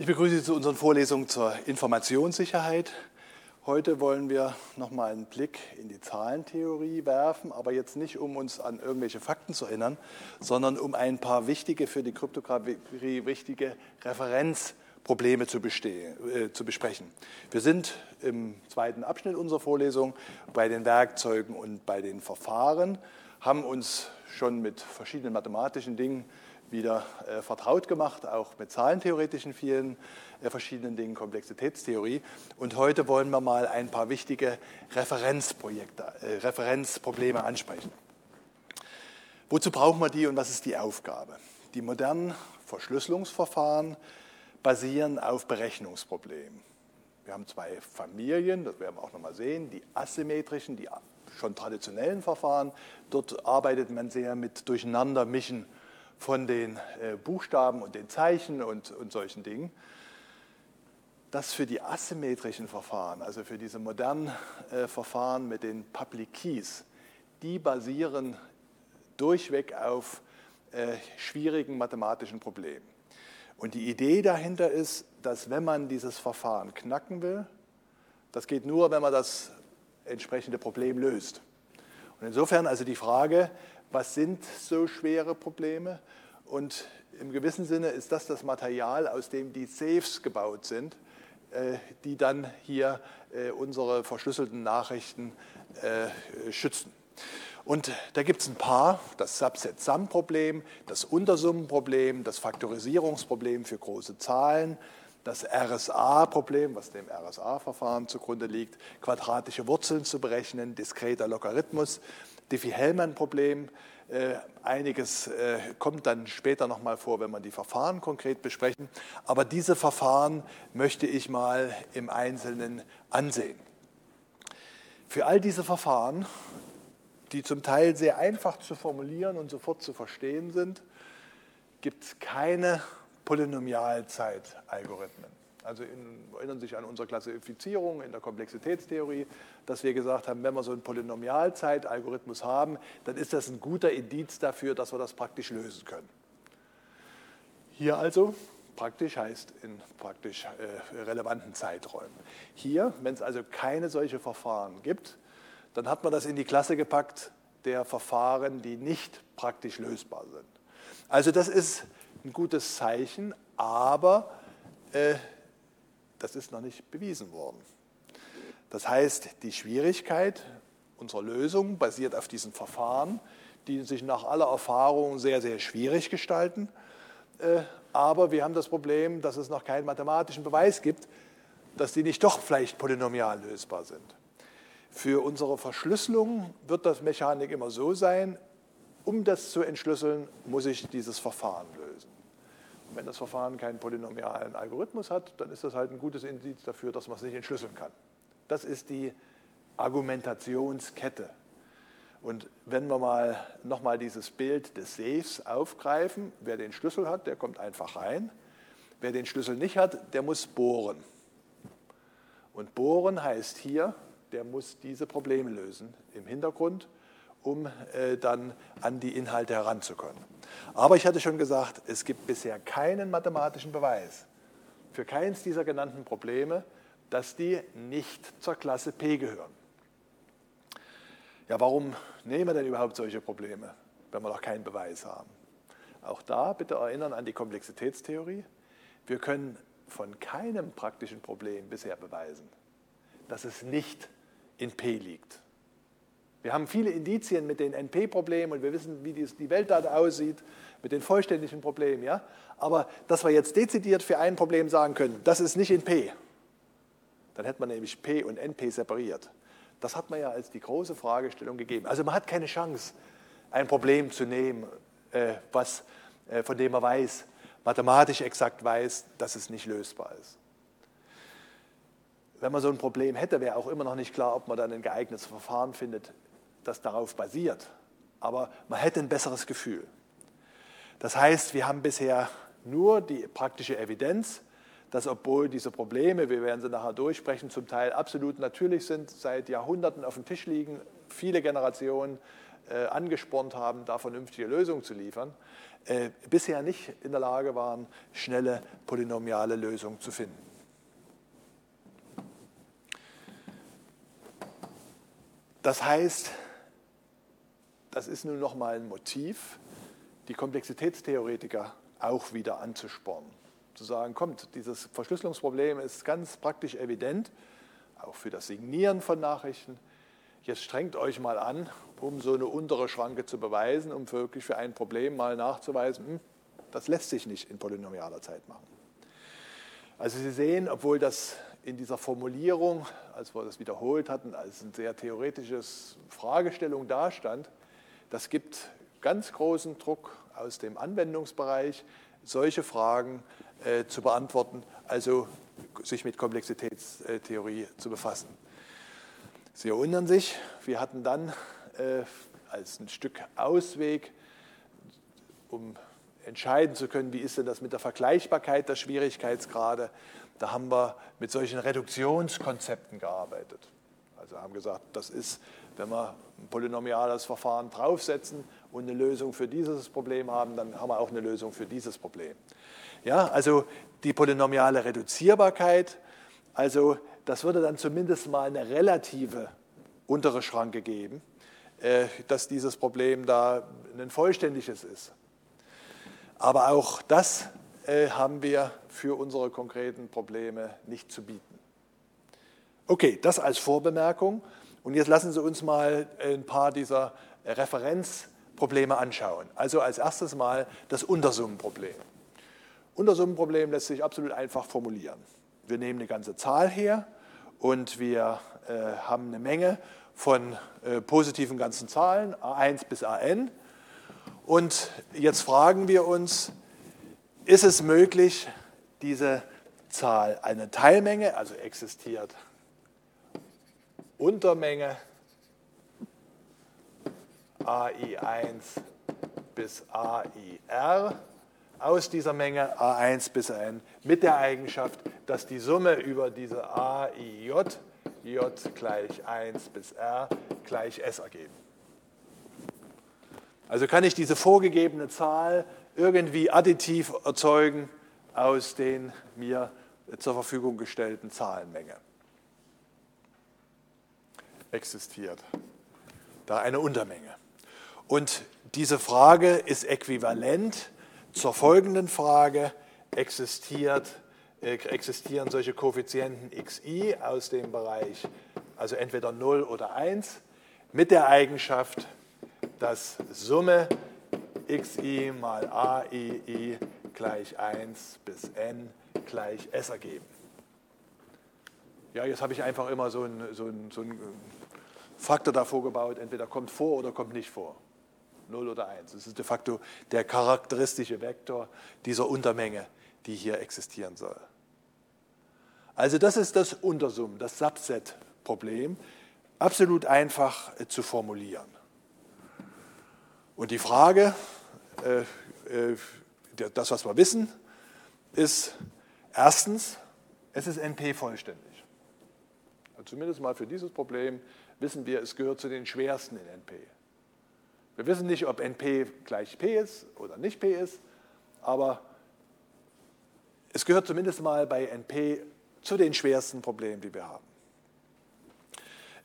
Ich begrüße Sie zu unseren Vorlesungen zur Informationssicherheit. Heute wollen wir nochmal einen Blick in die Zahlentheorie werfen, aber jetzt nicht, um uns an irgendwelche Fakten zu erinnern, sondern um ein paar wichtige, für die Kryptographie wichtige Referenzprobleme zu, äh, zu besprechen. Wir sind im zweiten Abschnitt unserer Vorlesung bei den Werkzeugen und bei den Verfahren, haben uns schon mit verschiedenen mathematischen Dingen wieder äh, vertraut gemacht, auch mit zahlentheoretischen vielen äh, verschiedenen Dingen, Komplexitätstheorie. Und heute wollen wir mal ein paar wichtige Referenzprojekte, äh, Referenzprobleme ansprechen. Wozu brauchen wir die und was ist die Aufgabe? Die modernen Verschlüsselungsverfahren basieren auf Berechnungsproblemen. Wir haben zwei Familien, das werden wir auch nochmal sehen, die asymmetrischen, die schon traditionellen Verfahren. Dort arbeitet man sehr mit Durcheinandermischen von den äh, Buchstaben und den Zeichen und, und solchen Dingen. Das für die asymmetrischen Verfahren, also für diese modernen äh, Verfahren mit den Public Keys, die basieren durchweg auf äh, schwierigen mathematischen Problemen. Und die Idee dahinter ist, dass wenn man dieses Verfahren knacken will, das geht nur, wenn man das entsprechende Problem löst. Und insofern also die Frage, was sind so schwere Probleme? Und im gewissen Sinne ist das das Material, aus dem die Safes gebaut sind, äh, die dann hier äh, unsere verschlüsselten Nachrichten äh, schützen. Und da gibt es ein paar, das Subset-Sum-Problem, das Untersummenproblem, das Faktorisierungsproblem für große Zahlen, das RSA-Problem, was dem RSA-Verfahren zugrunde liegt, quadratische Wurzeln zu berechnen, diskreter Logarithmus, Diffie-Hellman-Problem. Äh, einiges äh, kommt dann später nochmal vor, wenn wir die Verfahren konkret besprechen. Aber diese Verfahren möchte ich mal im Einzelnen ansehen. Für all diese Verfahren, die zum Teil sehr einfach zu formulieren und sofort zu verstehen sind, gibt es keine Polynomialzeit-Algorithmen. Also in, erinnern sich an unsere Klassifizierung in der Komplexitätstheorie, dass wir gesagt haben, wenn wir so einen Polynomialzeit-Algorithmus haben, dann ist das ein guter Indiz dafür, dass wir das praktisch lösen können. Hier also praktisch heißt in praktisch äh, relevanten Zeiträumen. Hier, wenn es also keine solche Verfahren gibt, dann hat man das in die Klasse gepackt der Verfahren, die nicht praktisch lösbar sind. Also das ist ein gutes Zeichen, aber äh, das ist noch nicht bewiesen worden. Das heißt, die Schwierigkeit unserer Lösung basiert auf diesen Verfahren, die sich nach aller Erfahrung sehr, sehr schwierig gestalten. Äh, aber wir haben das Problem, dass es noch keinen mathematischen Beweis gibt, dass die nicht doch vielleicht polynomial lösbar sind. Für unsere Verschlüsselung wird das Mechanik immer so sein, um das zu entschlüsseln, muss ich dieses Verfahren lösen. Wenn das Verfahren keinen polynomialen Algorithmus hat, dann ist das halt ein gutes Indiz dafür, dass man es nicht entschlüsseln kann. Das ist die Argumentationskette. Und wenn wir mal nochmal dieses Bild des Safes aufgreifen, wer den Schlüssel hat, der kommt einfach rein. Wer den Schlüssel nicht hat, der muss bohren. Und bohren heißt hier, der muss diese Probleme lösen im Hintergrund um äh, dann an die Inhalte heranzukommen. Aber ich hatte schon gesagt, es gibt bisher keinen mathematischen Beweis für keins dieser genannten Probleme, dass die nicht zur Klasse P gehören. Ja, warum nehmen wir denn überhaupt solche Probleme, wenn wir noch keinen Beweis haben? Auch da bitte erinnern an die Komplexitätstheorie. Wir können von keinem praktischen Problem bisher beweisen, dass es nicht in P liegt. Wir haben viele Indizien mit den NP-Problemen und wir wissen, wie die Welt da aussieht, mit den vollständigen Problemen. Ja? Aber dass wir jetzt dezidiert für ein Problem sagen können, das ist nicht in P, dann hätte man nämlich P und NP separiert. Das hat man ja als die große Fragestellung gegeben. Also man hat keine Chance, ein Problem zu nehmen, äh, was, äh, von dem man weiß, mathematisch exakt weiß, dass es nicht lösbar ist. Wenn man so ein Problem hätte, wäre auch immer noch nicht klar, ob man dann ein geeignetes Verfahren findet, das darauf basiert. Aber man hätte ein besseres Gefühl. Das heißt, wir haben bisher nur die praktische Evidenz, dass obwohl diese Probleme, wir werden sie nachher durchsprechen, zum Teil absolut natürlich sind, seit Jahrhunderten auf dem Tisch liegen, viele Generationen äh, angespornt haben, da vernünftige Lösungen zu liefern, äh, bisher nicht in der Lage waren, schnelle polynomiale Lösungen zu finden. Das heißt, das ist nun nochmal ein Motiv, die Komplexitätstheoretiker auch wieder anzuspornen. Zu sagen, kommt, dieses Verschlüsselungsproblem ist ganz praktisch evident, auch für das Signieren von Nachrichten. Jetzt strengt euch mal an, um so eine untere Schranke zu beweisen, um wirklich für ein Problem mal nachzuweisen, hm, das lässt sich nicht in polynomialer Zeit machen. Also Sie sehen, obwohl das in dieser Formulierung, als wir das wiederholt hatten, als eine sehr theoretisches Fragestellung dastand, das gibt ganz großen Druck aus dem Anwendungsbereich, solche Fragen äh, zu beantworten, also sich mit Komplexitätstheorie zu befassen. Sie erinnern sich, wir hatten dann äh, als ein Stück Ausweg, um entscheiden zu können, wie ist denn das mit der Vergleichbarkeit der Schwierigkeitsgrade, da haben wir mit solchen Reduktionskonzepten gearbeitet. Also haben gesagt, das ist, wenn wir ein polynomiales Verfahren draufsetzen und eine Lösung für dieses Problem haben, dann haben wir auch eine Lösung für dieses Problem. Ja, also die polynomiale Reduzierbarkeit, also das würde dann zumindest mal eine relative untere Schranke geben, äh, dass dieses Problem da ein vollständiges ist. Aber auch das äh, haben wir für unsere konkreten Probleme nicht zu bieten. Okay, das als Vorbemerkung. Und jetzt lassen Sie uns mal ein paar dieser Referenzprobleme anschauen. Also als erstes mal das Untersummenproblem. Untersummenproblem lässt sich absolut einfach formulieren. Wir nehmen eine ganze Zahl her und wir äh, haben eine Menge von äh, positiven ganzen Zahlen, a1 bis an. Und jetzt fragen wir uns, ist es möglich, diese Zahl eine Teilmenge, also existiert Untermenge AI1 bis AIR aus dieser Menge A1 bis AN mit der Eigenschaft, dass die Summe über diese AIJ, J gleich 1 bis R gleich S ergeben. Also kann ich diese vorgegebene Zahl irgendwie additiv erzeugen aus den mir zur Verfügung gestellten Zahlenmenge. Existiert da eine Untermenge. Und diese Frage ist äquivalent zur folgenden Frage, existiert, äh, existieren solche Koeffizienten xi aus dem Bereich, also entweder 0 oder 1, mit der Eigenschaft, dass Summe xi mal aii gleich 1 bis n gleich s ergeben. Ja, jetzt habe ich einfach immer so einen so so ein Faktor davor gebaut, entweder kommt vor oder kommt nicht vor. 0 oder 1. Das ist de facto der charakteristische Vektor dieser Untermenge, die hier existieren soll. Also das ist das Untersummen, das Subset-Problem, absolut einfach äh, zu formulieren. Und die Frage, äh, äh, das, was wir wissen, ist erstens, es ist NP vollständig. Zumindest mal für dieses Problem wissen wir, es gehört zu den schwersten in NP. Wir wissen nicht, ob NP gleich P ist oder nicht P ist, aber es gehört zumindest mal bei NP zu den schwersten Problemen, die wir haben.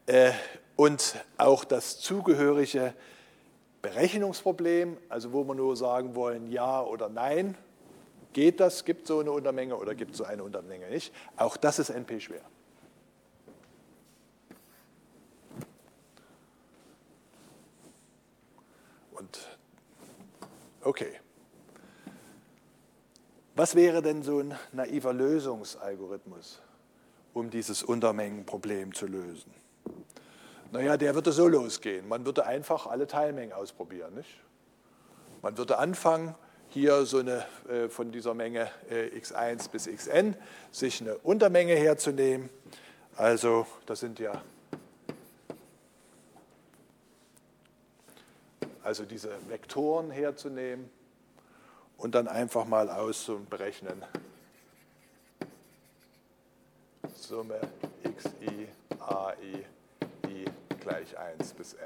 Äh, und auch das zugehörige Berechnungsproblem, also wo wir nur sagen wollen, ja oder nein, geht das, gibt so eine Untermenge oder gibt so eine Untermenge nicht. Auch das ist NP schwer. Und okay. Was wäre denn so ein naiver Lösungsalgorithmus, um dieses Untermengenproblem zu lösen? Naja, der würde so losgehen. Man würde einfach alle Teilmengen ausprobieren. Nicht? Man würde anfangen, hier so eine, äh, von dieser Menge äh, x1 bis xn, sich eine Untermenge herzunehmen. Also das sind ja also diese Vektoren herzunehmen und dann einfach mal auszuberechnen. Summe xi, ai, i gleich 1 bis n.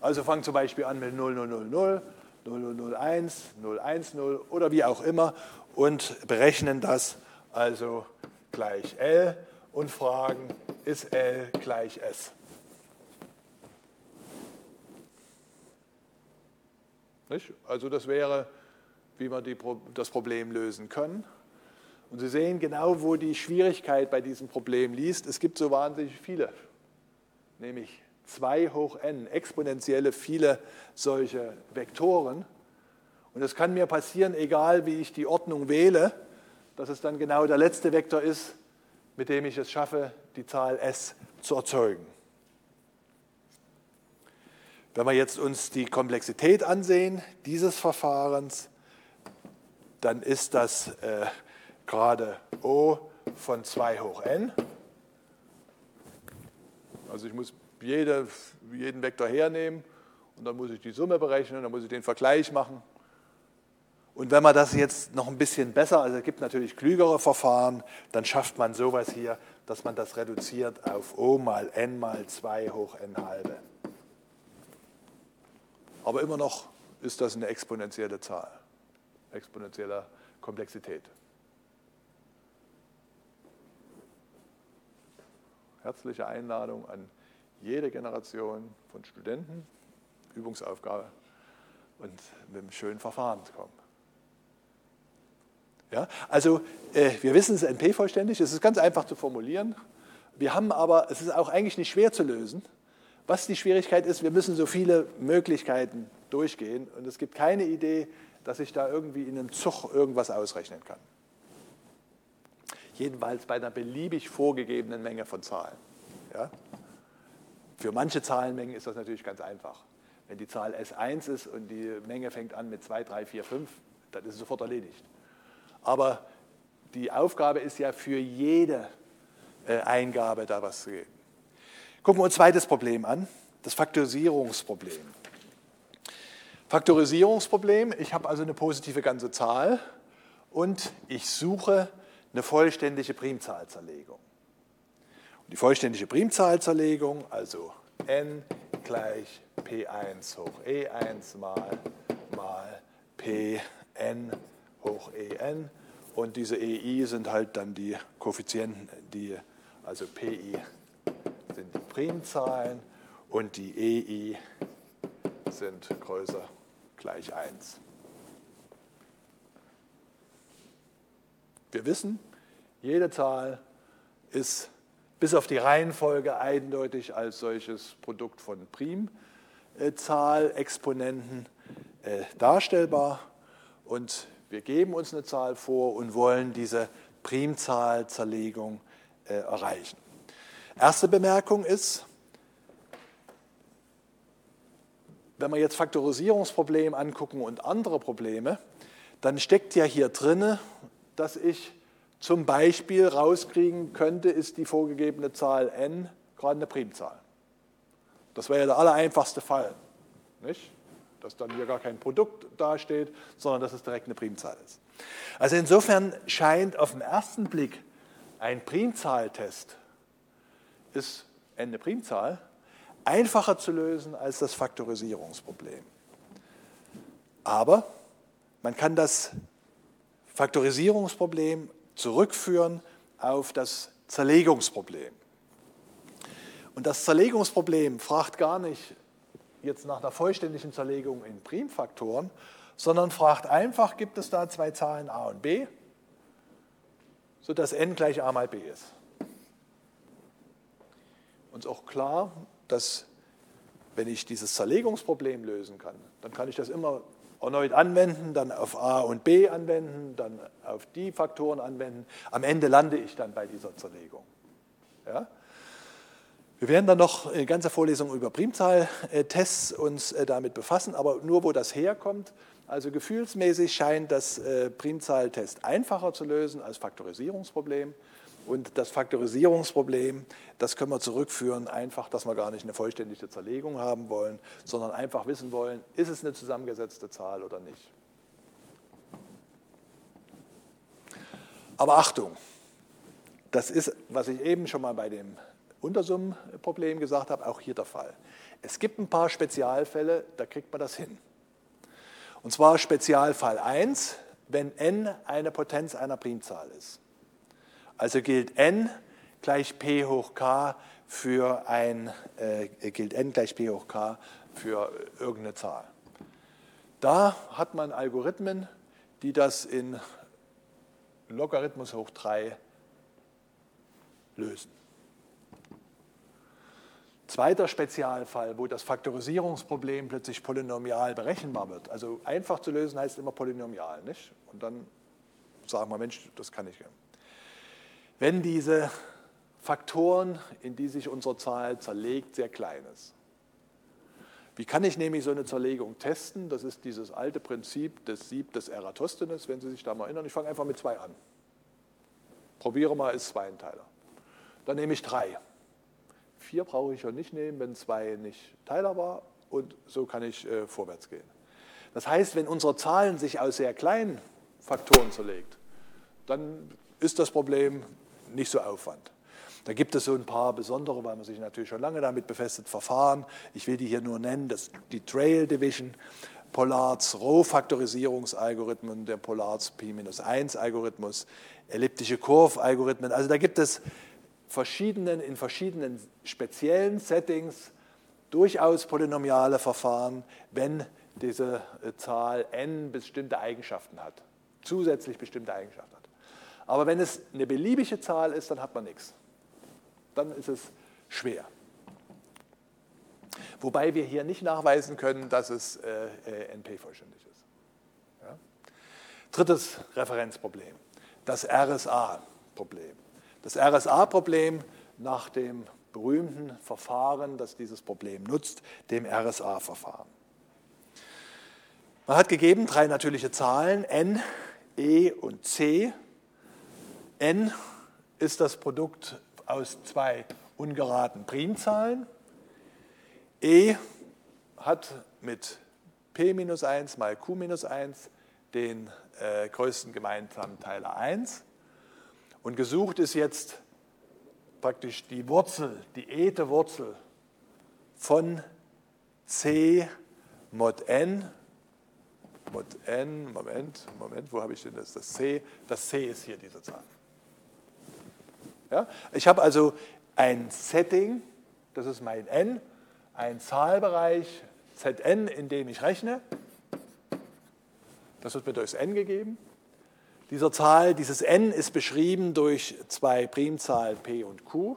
Also fangen zum Beispiel an mit 0000, 0001, 010 oder wie auch immer und berechnen das also gleich L und fragen, ist L gleich S? Nicht? Also das wäre, wie wir die, das Problem lösen können. Und Sie sehen genau, wo die Schwierigkeit bei diesem Problem liegt. Es gibt so wahnsinnig viele, nämlich 2 hoch n, exponentielle viele solche Vektoren. Und es kann mir passieren, egal wie ich die Ordnung wähle, dass es dann genau der letzte Vektor ist, mit dem ich es schaffe, die Zahl s zu erzeugen. Wenn wir jetzt uns die Komplexität ansehen dieses Verfahrens, dann ist das äh, gerade O von 2 hoch n. Also ich muss jede, jeden Vektor hernehmen und dann muss ich die Summe berechnen, dann muss ich den Vergleich machen. Und wenn man das jetzt noch ein bisschen besser, also es gibt natürlich klügere Verfahren, dann schafft man sowas hier, dass man das reduziert auf O mal n mal 2 hoch n halbe. Aber immer noch ist das eine exponentielle Zahl, exponentielle Komplexität. Herzliche Einladung an jede Generation von Studenten, Übungsaufgabe und mit einem schönen Verfahren kommen. Ja, also äh, wir wissen, es ist NP-vollständig, es ist ganz einfach zu formulieren. Wir haben aber, es ist auch eigentlich nicht schwer zu lösen. Was die Schwierigkeit ist, wir müssen so viele Möglichkeiten durchgehen und es gibt keine Idee, dass ich da irgendwie in einem Zug irgendwas ausrechnen kann. Jedenfalls bei einer beliebig vorgegebenen Menge von Zahlen. Ja? Für manche Zahlenmengen ist das natürlich ganz einfach. Wenn die Zahl S1 ist und die Menge fängt an mit 2, 3, 4, 5, dann ist es sofort erledigt. Aber die Aufgabe ist ja für jede äh, Eingabe da was zu geben. Gucken wir uns ein zweites Problem an, das Faktorisierungsproblem. Faktorisierungsproblem, ich habe also eine positive ganze Zahl und ich suche eine vollständige Primzahlzerlegung. Die vollständige Primzahlzerlegung, also n gleich p1 hoch e1 mal, mal pn hoch en und diese ei sind halt dann die Koeffizienten, die, also pi sind die Primzahlen und die ei sind größer gleich 1. Wir wissen, jede Zahl ist bis auf die Reihenfolge eindeutig als solches Produkt von Primzahlexponenten äh, darstellbar. Und wir geben uns eine Zahl vor und wollen diese Primzahlzerlegung äh, erreichen. Erste Bemerkung ist, wenn wir jetzt Faktorisierungsprobleme angucken und andere Probleme, dann steckt ja hier drin, dass ich zum Beispiel rauskriegen könnte, ist die vorgegebene Zahl n gerade eine Primzahl. Das wäre ja der allereinfachste Fall, nicht? dass dann hier gar kein Produkt dasteht, sondern dass es direkt eine Primzahl ist. Also insofern scheint auf den ersten Blick ein Primzahltest ist n eine Primzahl einfacher zu lösen als das Faktorisierungsproblem. Aber man kann das Faktorisierungsproblem zurückführen auf das Zerlegungsproblem. Und das Zerlegungsproblem fragt gar nicht jetzt nach einer vollständigen Zerlegung in Primfaktoren, sondern fragt einfach, gibt es da zwei Zahlen a und b, sodass n gleich a mal b ist. Uns auch klar, dass wenn ich dieses Zerlegungsproblem lösen kann, dann kann ich das immer erneut anwenden, dann auf A und B anwenden, dann auf die Faktoren anwenden. Am Ende lande ich dann bei dieser Zerlegung. Ja? Wir werden dann noch eine ganze Vorlesung über Primzahltests uns äh, damit befassen, aber nur wo das herkommt. Also gefühlsmäßig scheint das äh, Primzahltest einfacher zu lösen als Faktorisierungsproblem. Und das Faktorisierungsproblem, das können wir zurückführen, einfach, dass wir gar nicht eine vollständige Zerlegung haben wollen, sondern einfach wissen wollen, ist es eine zusammengesetzte Zahl oder nicht. Aber Achtung, das ist, was ich eben schon mal bei dem Untersummenproblem gesagt habe, auch hier der Fall. Es gibt ein paar Spezialfälle, da kriegt man das hin. Und zwar Spezialfall 1, wenn n eine Potenz einer Primzahl ist. Also gilt n gleich p hoch k für ein, äh, gilt n gleich p hoch k für irgendeine Zahl. Da hat man Algorithmen, die das in Logarithmus hoch 3 lösen. Zweiter Spezialfall, wo das Faktorisierungsproblem plötzlich polynomial berechenbar wird. Also einfach zu lösen heißt immer polynomial, nicht? Und dann sagen wir, Mensch, das kann ich. Wenn diese Faktoren, in die sich unsere Zahl zerlegt, sehr klein ist. Wie kann ich nämlich so eine Zerlegung testen? Das ist dieses alte Prinzip des Sieb des Eratosthenes, wenn Sie sich da mal erinnern. Ich fange einfach mit zwei an. Probiere mal, ist zwei ein Teiler. Dann nehme ich drei. Vier brauche ich ja nicht nehmen, wenn zwei nicht Teiler war. Und so kann ich äh, vorwärts gehen. Das heißt, wenn unsere Zahlen sich aus sehr kleinen Faktoren zerlegt, dann ist das Problem nicht so Aufwand. Da gibt es so ein paar besondere, weil man sich natürlich schon lange damit befestigt, Verfahren. Ich will die hier nur nennen, das, die Trail Division, Pollards Rohfaktorisierungsalgorithmen, der Pollards P-1-Algorithmus, elliptische Kurve-Algorithmen. Also da gibt es verschiedenen, in verschiedenen speziellen Settings durchaus polynomiale Verfahren, wenn diese äh, Zahl n bestimmte Eigenschaften hat, zusätzlich bestimmte Eigenschaften. Aber wenn es eine beliebige Zahl ist, dann hat man nichts. Dann ist es schwer. Wobei wir hier nicht nachweisen können, dass es äh, äh NP-vollständig ist. Ja? Drittes Referenzproblem, das RSA-Problem. Das RSA-Problem nach dem berühmten Verfahren, das dieses Problem nutzt, dem RSA-Verfahren. Man hat gegeben drei natürliche Zahlen, n, e und c. n ist das Produkt aus zwei ungeraden Primzahlen. e hat mit p-1 mal q-1 den äh, größten gemeinsamen Teiler 1. Und gesucht ist jetzt praktisch die Wurzel, die ete Wurzel von c mod n. Mod n, Moment, Moment, wo habe ich denn das? Das c, das c ist hier diese Zahl. Ja? Ich habe also ein Setting, das ist mein n, ein Zahlbereich Zn, in dem ich rechne. Das wird mir durchs n gegeben dieser Zahl, dieses n ist beschrieben durch zwei Primzahlen p und q.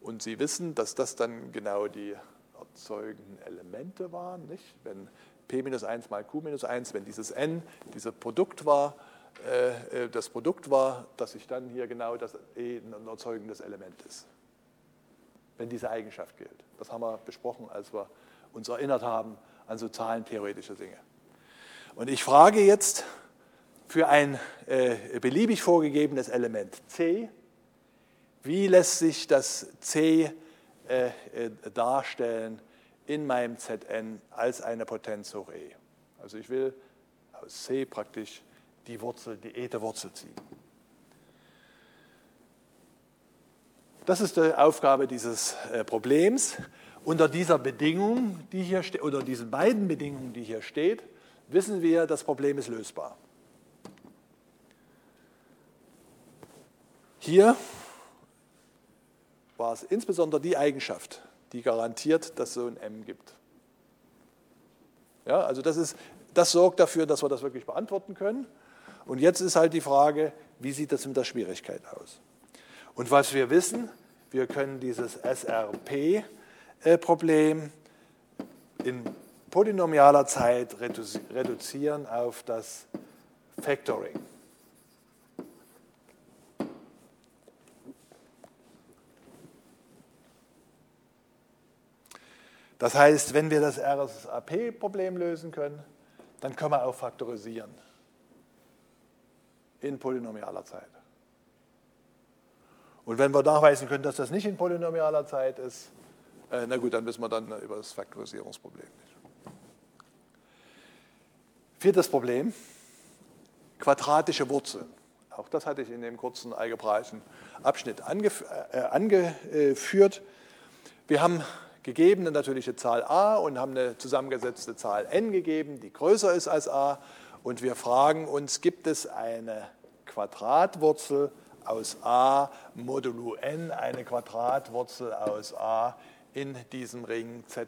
Und Sie wissen, dass das dann genau die erzeugenden Elemente waren. Nicht? Wenn p-1 mal q-1, wenn dieses n dieses Produkt war, das Produkt war, dass sich dann hier genau das e ein erzeugendes Element ist. Wenn diese Eigenschaft gilt. Das haben wir besprochen, als wir uns erinnert haben an so zahlentheoretische Dinge. Und ich frage jetzt, für ein äh, beliebig vorgegebenes Element c. Wie lässt sich das c äh, äh, darstellen in meinem Zn als eine Potenz hoch e? Also ich will aus c praktisch die Wurzel, die ete Wurzel ziehen. Das ist die Aufgabe dieses äh, Problems. Unter dieser Bedingung, die hier oder diesen beiden Bedingungen, die hier steht, wissen wir, das Problem ist lösbar. Hier war es insbesondere die Eigenschaft, die garantiert, dass es so ein M gibt. Ja, also das, ist, das sorgt dafür, dass wir das wirklich beantworten können. Und jetzt ist halt die Frage, wie sieht das mit der Schwierigkeit aus? Und was wir wissen, wir können dieses SRP-Problem in polynomialer Zeit reduzieren auf das Factoring. Das heißt, wenn wir das RSAP-Problem lösen können, dann können wir auch faktorisieren in polynomialer Zeit. Und wenn wir nachweisen können, dass das nicht in polynomialer Zeit ist, äh, na gut, dann wissen wir dann über das Faktorisierungsproblem nicht. Viertes Problem, quadratische Wurzeln Auch das hatte ich in dem kurzen algebraischen Abschnitt äh, angeführt. Wir haben gegeben eine natürliche Zahl a und haben eine zusammengesetzte Zahl n gegeben, die größer ist als a. Und wir fragen uns, gibt es eine Quadratwurzel aus a modulo n, eine Quadratwurzel aus a in diesem Ring Zn?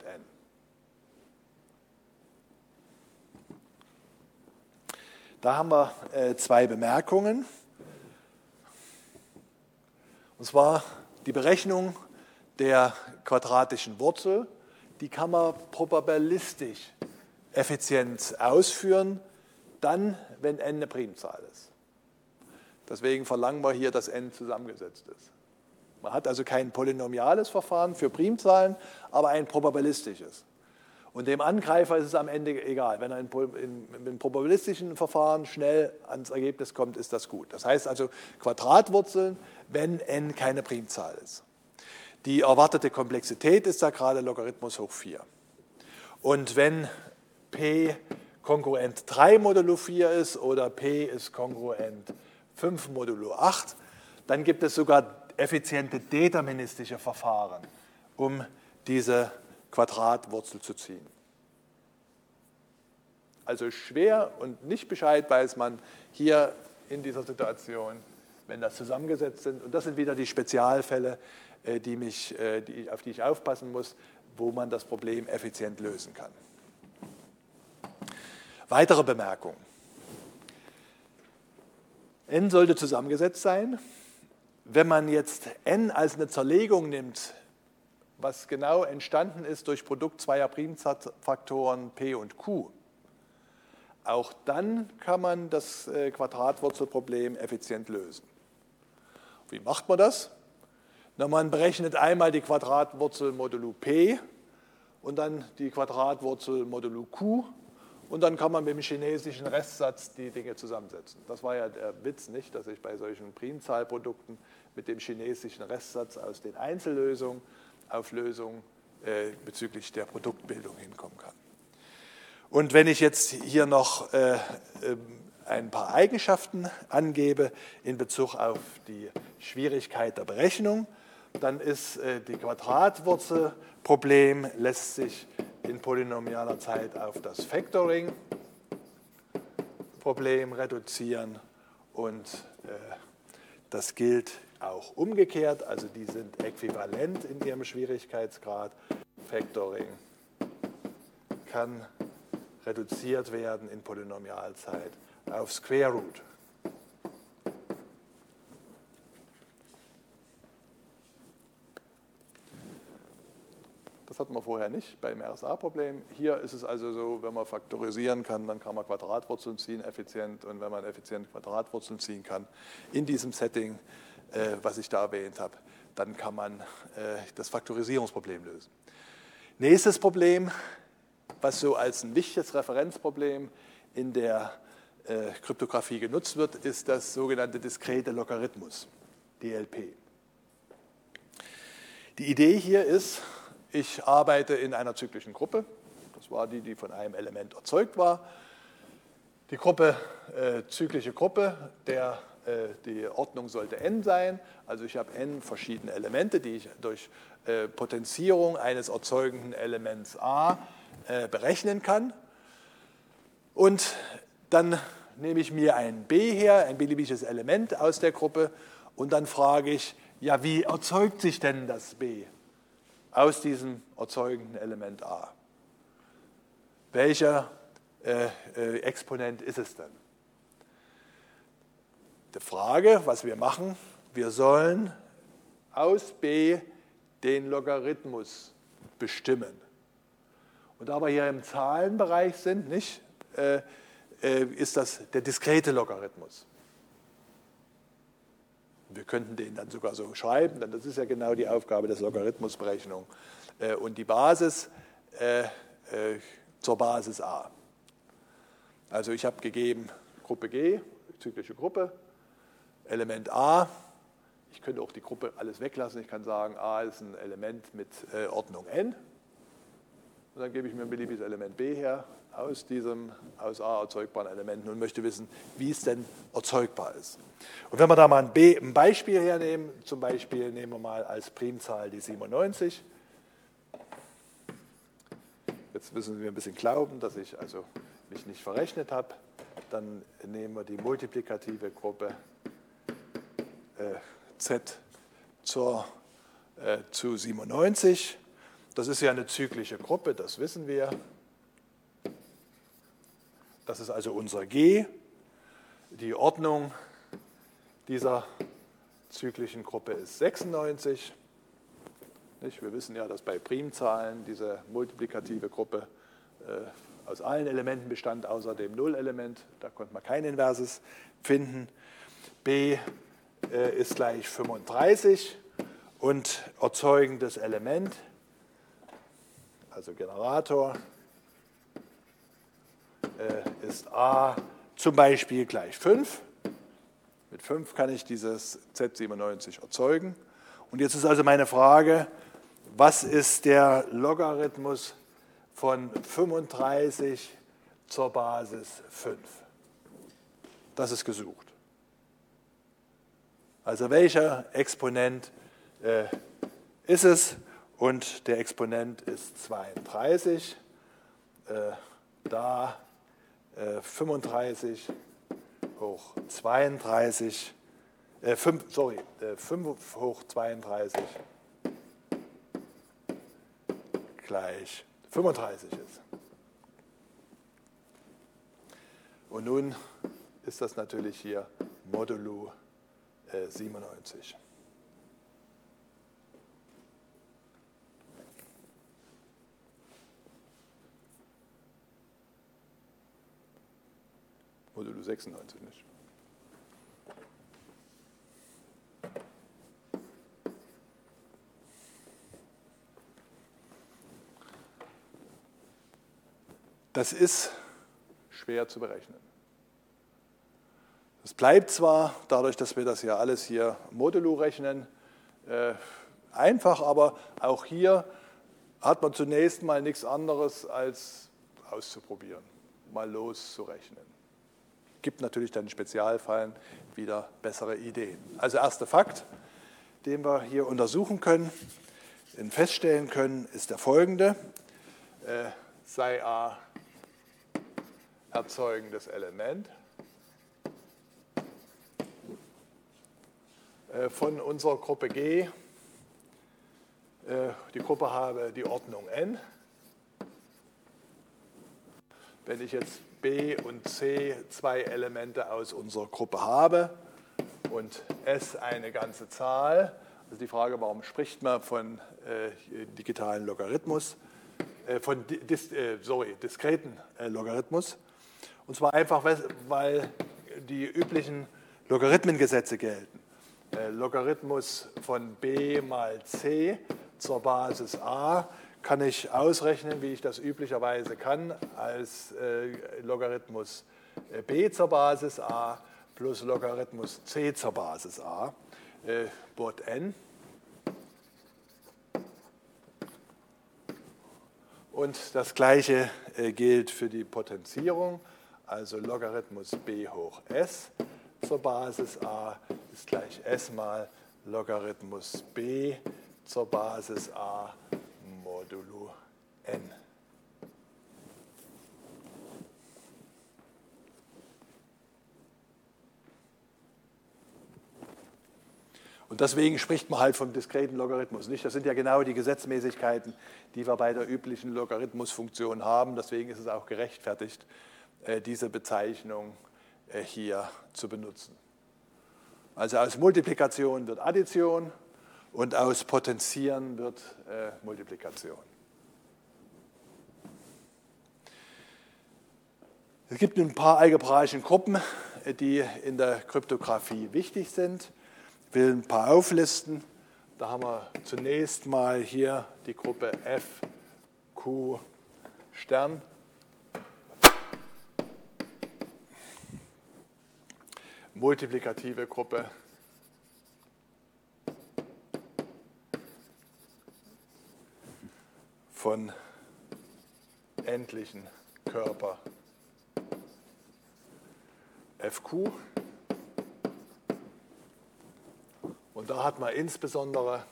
Da haben wir äh, zwei Bemerkungen. Und zwar die Berechnung der quadratischen Wurzel, die kann man probabilistisch effizient ausführen, dann, wenn n eine Primzahl ist. Deswegen verlangen wir hier, dass n zusammengesetzt ist. Man hat also kein polynomiales Verfahren für Primzahlen, aber ein probabilistisches. Und dem Angreifer ist es am Ende egal. Wenn er in, in, in probabilistischen Verfahren schnell ans Ergebnis kommt, ist das gut. Das heißt also Quadratwurzeln, wenn n keine Primzahl ist. Die erwartete Komplexität ist da gerade Logarithmus hoch 4. Und wenn p kongruent 3 modulo 4 ist oder p ist kongruent 5 modulo 8, dann gibt es sogar effiziente deterministische Verfahren, um diese Quadratwurzel zu ziehen. Also schwer und nicht Bescheid weiß man hier in dieser Situation, wenn das zusammengesetzt sind. Und das sind wieder die Spezialfälle, äh, die mich, äh, die, auf die ich aufpassen muss, wo man das Problem effizient lösen kann. Weitere Bemerkung. n sollte zusammengesetzt sein. Wenn man jetzt n als eine Zerlegung nimmt was genau entstanden ist durch Produkt zweier Primfaktoren p und q. Auch dann kann man das äh, Quadratwurzelproblem effizient lösen. Wie macht man das? Na, man berechnet einmal die Quadratwurzel modulo p und dann die Quadratwurzel modulo q und dann kann man mit dem chinesischen Restsatz die Dinge zusammensetzen. Das war ja der Witz, nicht, dass ich bei solchen Primzahlprodukten mit dem chinesischen Restsatz aus den Einzellösungen auf Lösungen äh, bezüglich der Produktbildung hinkommen kann. Und wenn ich jetzt hier noch äh, ähm, ein paar Eigenschaften angebe in Bezug auf die Schwierigkeit der Berechnung, dann ist äh, die Quadratwurzelproblem lässt sich in polynomialer Zeit auf das Factoring-Problem reduzieren und das gilt auch umgekehrt, also die sind äquivalent in ihrem Schwierigkeitsgrad. Factoring kann reduziert werden in Polynomialzeit auf Square Root. Hatten wir vorher nicht beim RSA-Problem. Hier ist es also so, wenn man faktorisieren kann, dann kann man Quadratwurzeln ziehen effizient. Und wenn man effizient Quadratwurzeln ziehen kann in diesem Setting, äh, was ich da erwähnt habe, dann kann man äh, das Faktorisierungsproblem lösen. Nächstes Problem, was so als ein wichtiges Referenzproblem in der äh, Kryptographie genutzt wird, ist das sogenannte diskrete Logarithmus, DLP. Die Idee hier ist, ich arbeite in einer zyklischen Gruppe, das war die, die von einem Element erzeugt war. Die Gruppe, äh, zyklische Gruppe, der äh, die Ordnung sollte n sein. Also ich habe n verschiedene Elemente, die ich durch äh, Potenzierung eines erzeugenden Elements a äh, berechnen kann. Und dann nehme ich mir ein b her, ein beliebiges Element aus der Gruppe, und dann frage ich, ja, wie erzeugt sich denn das b aus diesem erzeugenden Element a? Welcher äh, äh, Exponent ist es denn? die Frage, was wir machen, wir sollen aus b den Logarithmus bestimmen. Und da wir hier im Zahlenbereich sind, nicht, äh, äh, ist das der diskrete Logarithmus. Wir könnten den dann sogar so schreiben, denn das ist ja genau die Aufgabe des Logarithmusberechnung. Äh, und die Basis äh, äh, zur Basis a. Also ich habe gegeben Gruppe G, zyklische Gruppe, Element A. Ich könnte auch die Gruppe alles weglassen. Ich kann sagen, A ist ein Element mit äh, Ordnung n. Und dann gebe ich mir ein beliebiges Element B her. Aus diesem aus A erzeugbaren Elementen und möchte wissen, wie es denn erzeugbar ist. Und wenn wir da mal ein, B, ein Beispiel hernehmen, zum Beispiel nehmen wir mal als Primzahl die 97. Jetzt müssen wir ein bisschen glauben, dass ich also mich nicht verrechnet habe. Dann nehmen wir die multiplikative Gruppe äh, Z zur, äh, zu 97. Das ist ja eine zyklische Gruppe, das wissen wir. Das ist also unser G. Die Ordnung dieser zyklischen Gruppe ist 96. Wir wissen ja, dass bei Primzahlen diese multiplikative Gruppe äh, aus allen Elementen bestand, außer dem Nullelement. Da konnte man kein Inverses finden. B äh, ist gleich 35 und erzeugendes Element, also Generator, ist a zum Beispiel gleich 5. Mit 5 kann ich dieses Z97 erzeugen. Und jetzt ist also meine Frage, was ist der Logarithmus von 35 zur Basis 5? Das ist gesucht. Also welcher Exponent äh, ist es? Und der Exponent ist 32. Äh, da 35 äh, hoch 32, äh, 5, sorry, äh, 5 hoch 32 gleich 35 ist. Und nun ist das natürlich hier modulo äh, 97. Modulo 96 nicht. Das ist schwer zu berechnen. Es bleibt zwar, dadurch, dass wir das ja alles hier modulo rechnen, äh, einfach, aber auch hier hat man zunächst mal nichts anderes als auszuprobieren, mal loszurechnen gibt natürlich dann in Spezialfällen wieder bessere Ideen. Also erster Fakt, den wir hier untersuchen können, den feststellen können, ist der folgende. Äh, sei A erzeugendes Element äh, von unserer Gruppe G. Äh, die Gruppe habe die Ordnung n. Wenn ich jetzt B und C zwei Elemente aus unserer Gruppe habe und S eine ganze Zahl. Also die Frage, warum spricht man von äh, digitalen Logarithmus, äh, von dis, äh, sorry, diskreten äh, Logarithmus. Und zwar einfach, weil die üblichen Logarithmengesetze gelten. Äh, Logarithmus von b mal c zur Basis a kann ich ausrechnen, wie ich das üblicherweise kann, als äh, Logarithmus äh, b zur Basis a plus Logarithmus c zur Basis a, äh, Bot n. Und das Gleiche äh, gilt für die Potenzierung, also Logarithmus b hoch s zur Basis a ist gleich s mal Logarithmus b zur Basis a modulo n. Und deswegen spricht man halt vom diskreten Logarithmus nicht. Das sind ja genau die Gesetzmäßigkeiten, die wir bei der üblichen Logarithmusfunktion haben. Deswegen ist es auch gerechtfertigt, äh, diese Bezeichnung äh, hier zu benutzen. Also aus Multiplikation wird Addition und aus Potenzieren wird äh, Multiplikation. Es gibt ein paar algebraische Gruppen, die in der Kryptographie wichtig sind. Ich will ein paar auflisten. Da haben wir zunächst mal hier die Gruppe F, Q, Stern. Multiplikative Gruppe von endlichen Körper FQ. Und da hat man insbesondere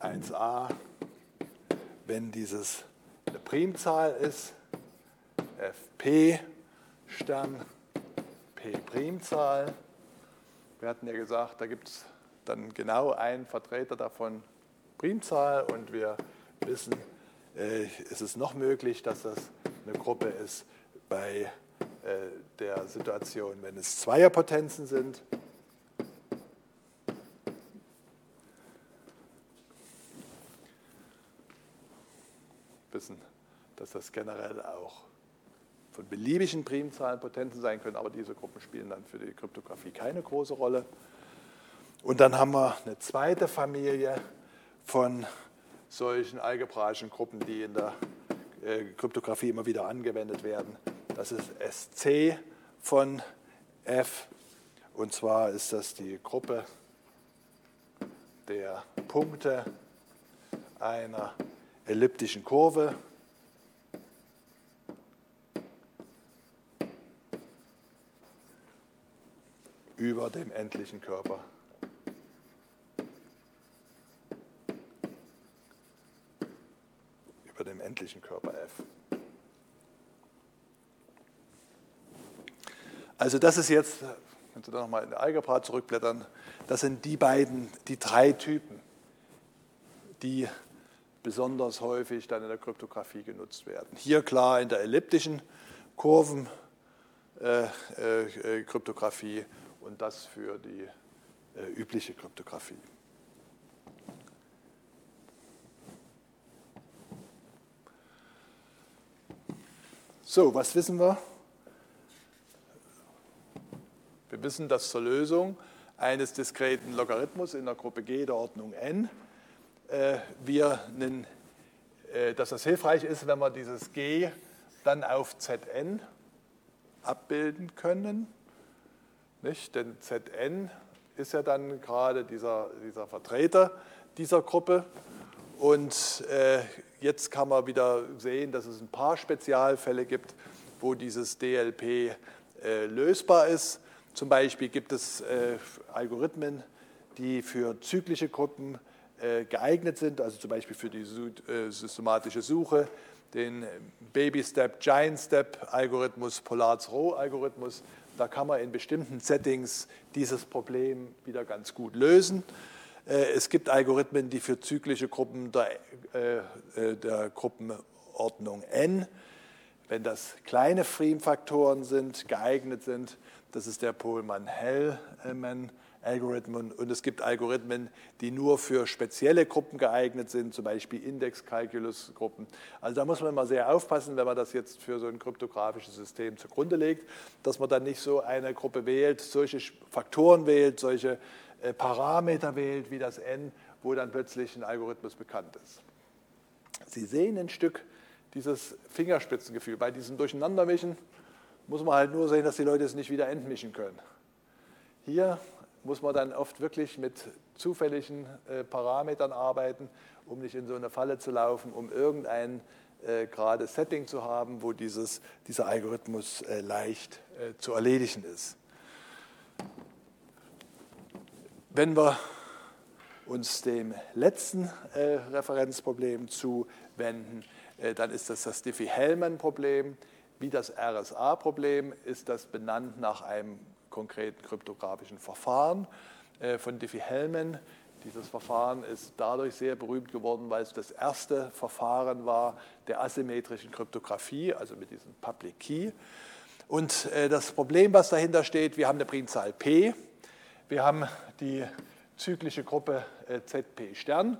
a wenn dieses eine Primzahl ist, fp Stern p Primzahl. Wir hatten ja gesagt, da gibt es dann genau einen Vertreter davon Primzahl und wir wissen, äh, es ist noch möglich, dass das eine Gruppe ist bei äh, der Situation, wenn es Zweierpotenzen sind. Wissen, dass das generell auch von beliebigen Primzahlen Potenzen sein können, aber diese Gruppen spielen dann für die Kryptographie keine große Rolle. Und dann haben wir eine zweite Familie von solchen algebraischen Gruppen, die in der äh, Kryptographie immer wieder angewendet werden. Das ist SC von F. Und zwar ist das die Gruppe der Punkte einer elliptischen Kurve. über dem endlichen Körper. Endlichen Körper F. Also das ist jetzt, wenn Sie da nochmal in der Algebra zurückblättern, das sind die beiden, die drei Typen, die besonders häufig dann in der Kryptographie genutzt werden. Hier klar in der elliptischen Kurvenkryptographie äh, äh, und das für die äh, übliche Kryptographie. So, was wissen wir? Wir wissen, dass zur Lösung eines diskreten Logarithmus in der Gruppe G der Ordnung n äh, wir einen, äh, dass das hilfreich ist, wenn wir dieses G dann auf Zn abbilden können. Nicht? Denn Zn ist ja dann gerade dieser, dieser Vertreter dieser Gruppe. Und äh, jetzt kann man wieder sehen, dass es ein paar Spezialfälle gibt, wo dieses DLP äh, lösbar ist. Zum Beispiel gibt es äh, Algorithmen, die für zyklische Gruppen äh, geeignet sind, also zum Beispiel für die äh, systematische Suche, den Baby-Step, Giant-Step-Algorithmus, Polars-Row-Algorithmus. Da kann man in bestimmten Settings dieses Problem wieder ganz gut lösen. Äh, es gibt Algorithmen, die für zyklische Gruppen der, der Gruppenordnung n, wenn das kleine Friem-Faktoren sind, geeignet sind, das ist der Pohlmann-Hellman-Algorithmen. Und es gibt Algorithmen, die nur für spezielle Gruppen geeignet sind, zum Beispiel Index-Calculus-Gruppen. Also da muss man immer sehr aufpassen, wenn man das jetzt für so ein kryptografisches System zugrunde legt, dass man dann nicht so eine Gruppe wählt, solche Faktoren wählt, solche äh, Parameter wählt wie das n, wo dann plötzlich ein Algorithmus bekannt ist. Sie sehen ein Stück dieses Fingerspitzengefühl bei diesem Durcheinandermischen muss man halt nur sehen, dass die Leute es nicht wieder entmischen können. Hier muss man dann oft wirklich mit zufälligen äh, Parametern arbeiten, um nicht in so eine Falle zu laufen, um irgendein äh, gerade Setting zu haben, wo dieses, dieser Algorithmus äh, leicht äh, zu erledigen ist. Wenn wir uns dem letzten äh, Referenzproblem zuwenden, äh, dann ist das das Diffie-Hellman-Problem. Wie das RSA-Problem ist das benannt nach einem konkreten kryptografischen Verfahren äh, von Diffie-Hellman. Dieses Verfahren ist dadurch sehr berühmt geworden, weil es das erste Verfahren war der asymmetrischen Kryptographie, also mit diesem Public Key. Und äh, das Problem, was dahinter steht, wir haben eine Primzahl P, wir haben die zyklische Gruppe äh, ZP Stern,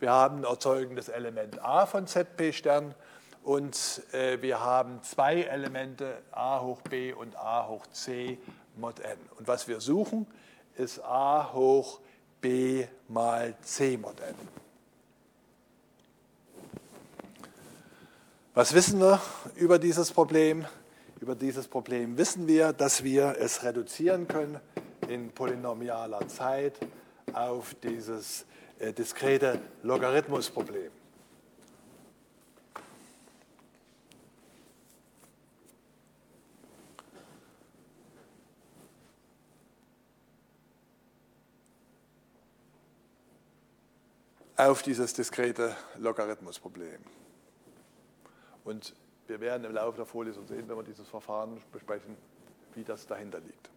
wir haben ein erzeugendes Element A von ZP Stern und äh, wir haben zwei Elemente a hoch b und a hoch c mod n. Und was wir suchen, ist a hoch b mal c mod n. Was wissen wir über dieses Problem? Über dieses Problem wissen wir, dass wir es reduzieren können in polynomialer Zeit auf dieses äh, diskrete Logarithmusproblem. auf dieses diskrete Logarithmusproblem. Und wir werden im Laufe der Vorlesung sehen, wenn wir dieses Verfahren besprechen, wie das dahinter liegt.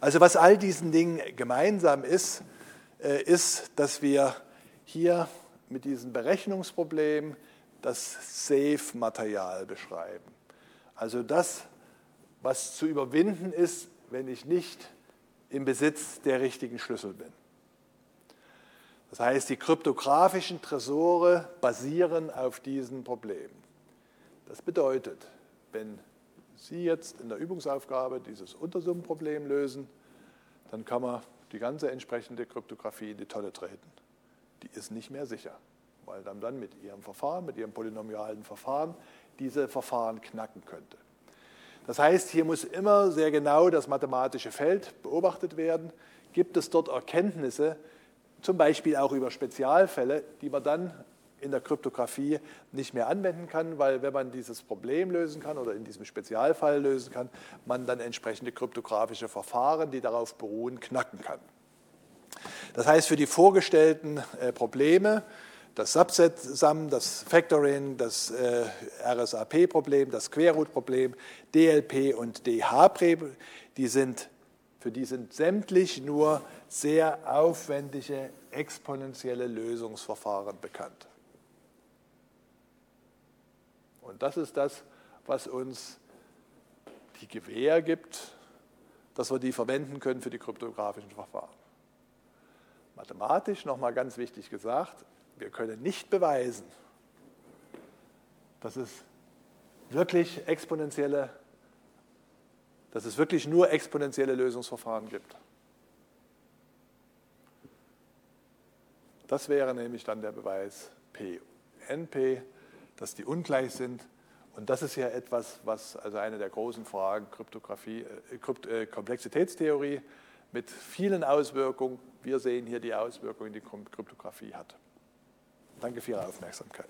Also was all diesen Dingen gemeinsam ist, äh, ist, dass wir hier mit diesem Berechnungsproblem das Safe-Material beschreiben. Also das, was zu überwinden ist, wenn ich nicht im Besitz der richtigen Schlüssel bin. Das heißt, die kryptografischen Tresore basieren auf diesen Problemen. Das bedeutet, wenn Sie jetzt in der Übungsaufgabe dieses Untersummenproblem lösen, dann kann man die ganze entsprechende Kryptographie in die Tonne treten. Die ist nicht mehr sicher, weil dann, dann mit Ihrem Verfahren, mit Ihrem polynomialen Verfahren, diese Verfahren knacken könnte. Das heißt, hier muss immer sehr genau das mathematische Feld beobachtet werden. Gibt es dort Erkenntnisse, zum Beispiel auch über Spezialfälle, die man dann in der Kryptographie nicht mehr anwenden kann, weil wenn man dieses Problem lösen kann oder in diesem Spezialfall lösen kann, man dann entsprechende kryptografische Verfahren, die darauf beruhen, knacken kann. Das heißt, für die vorgestellten äh, Probleme, das Subset-Sum, das Factoring, das äh, RSAP-Problem, das Querroot-Problem, DLP und DH-Problem, die sind, für die sind sämtlich nur sehr aufwendige exponentielle Lösungsverfahren bekannt. Und das ist das, was uns die Gewähr gibt, dass wir die verwenden können für die kryptografischen Verfahren. Mathematisch, nochmal ganz wichtig gesagt, wir können nicht beweisen, dass es wirklich exponentielle, dass es wirklich nur exponentielle Lösungsverfahren gibt. Das wäre nämlich dann der Beweis P, NP dass die ungleich sind. Und das ist ja etwas, was also eine der großen Fragen Kryptographie, äh, äh, Komplexitätstheorie mit vielen Auswirkungen, wir sehen hier die Auswirkungen, die Kryptographie hat. Danke für Ihre Aufmerksamkeit.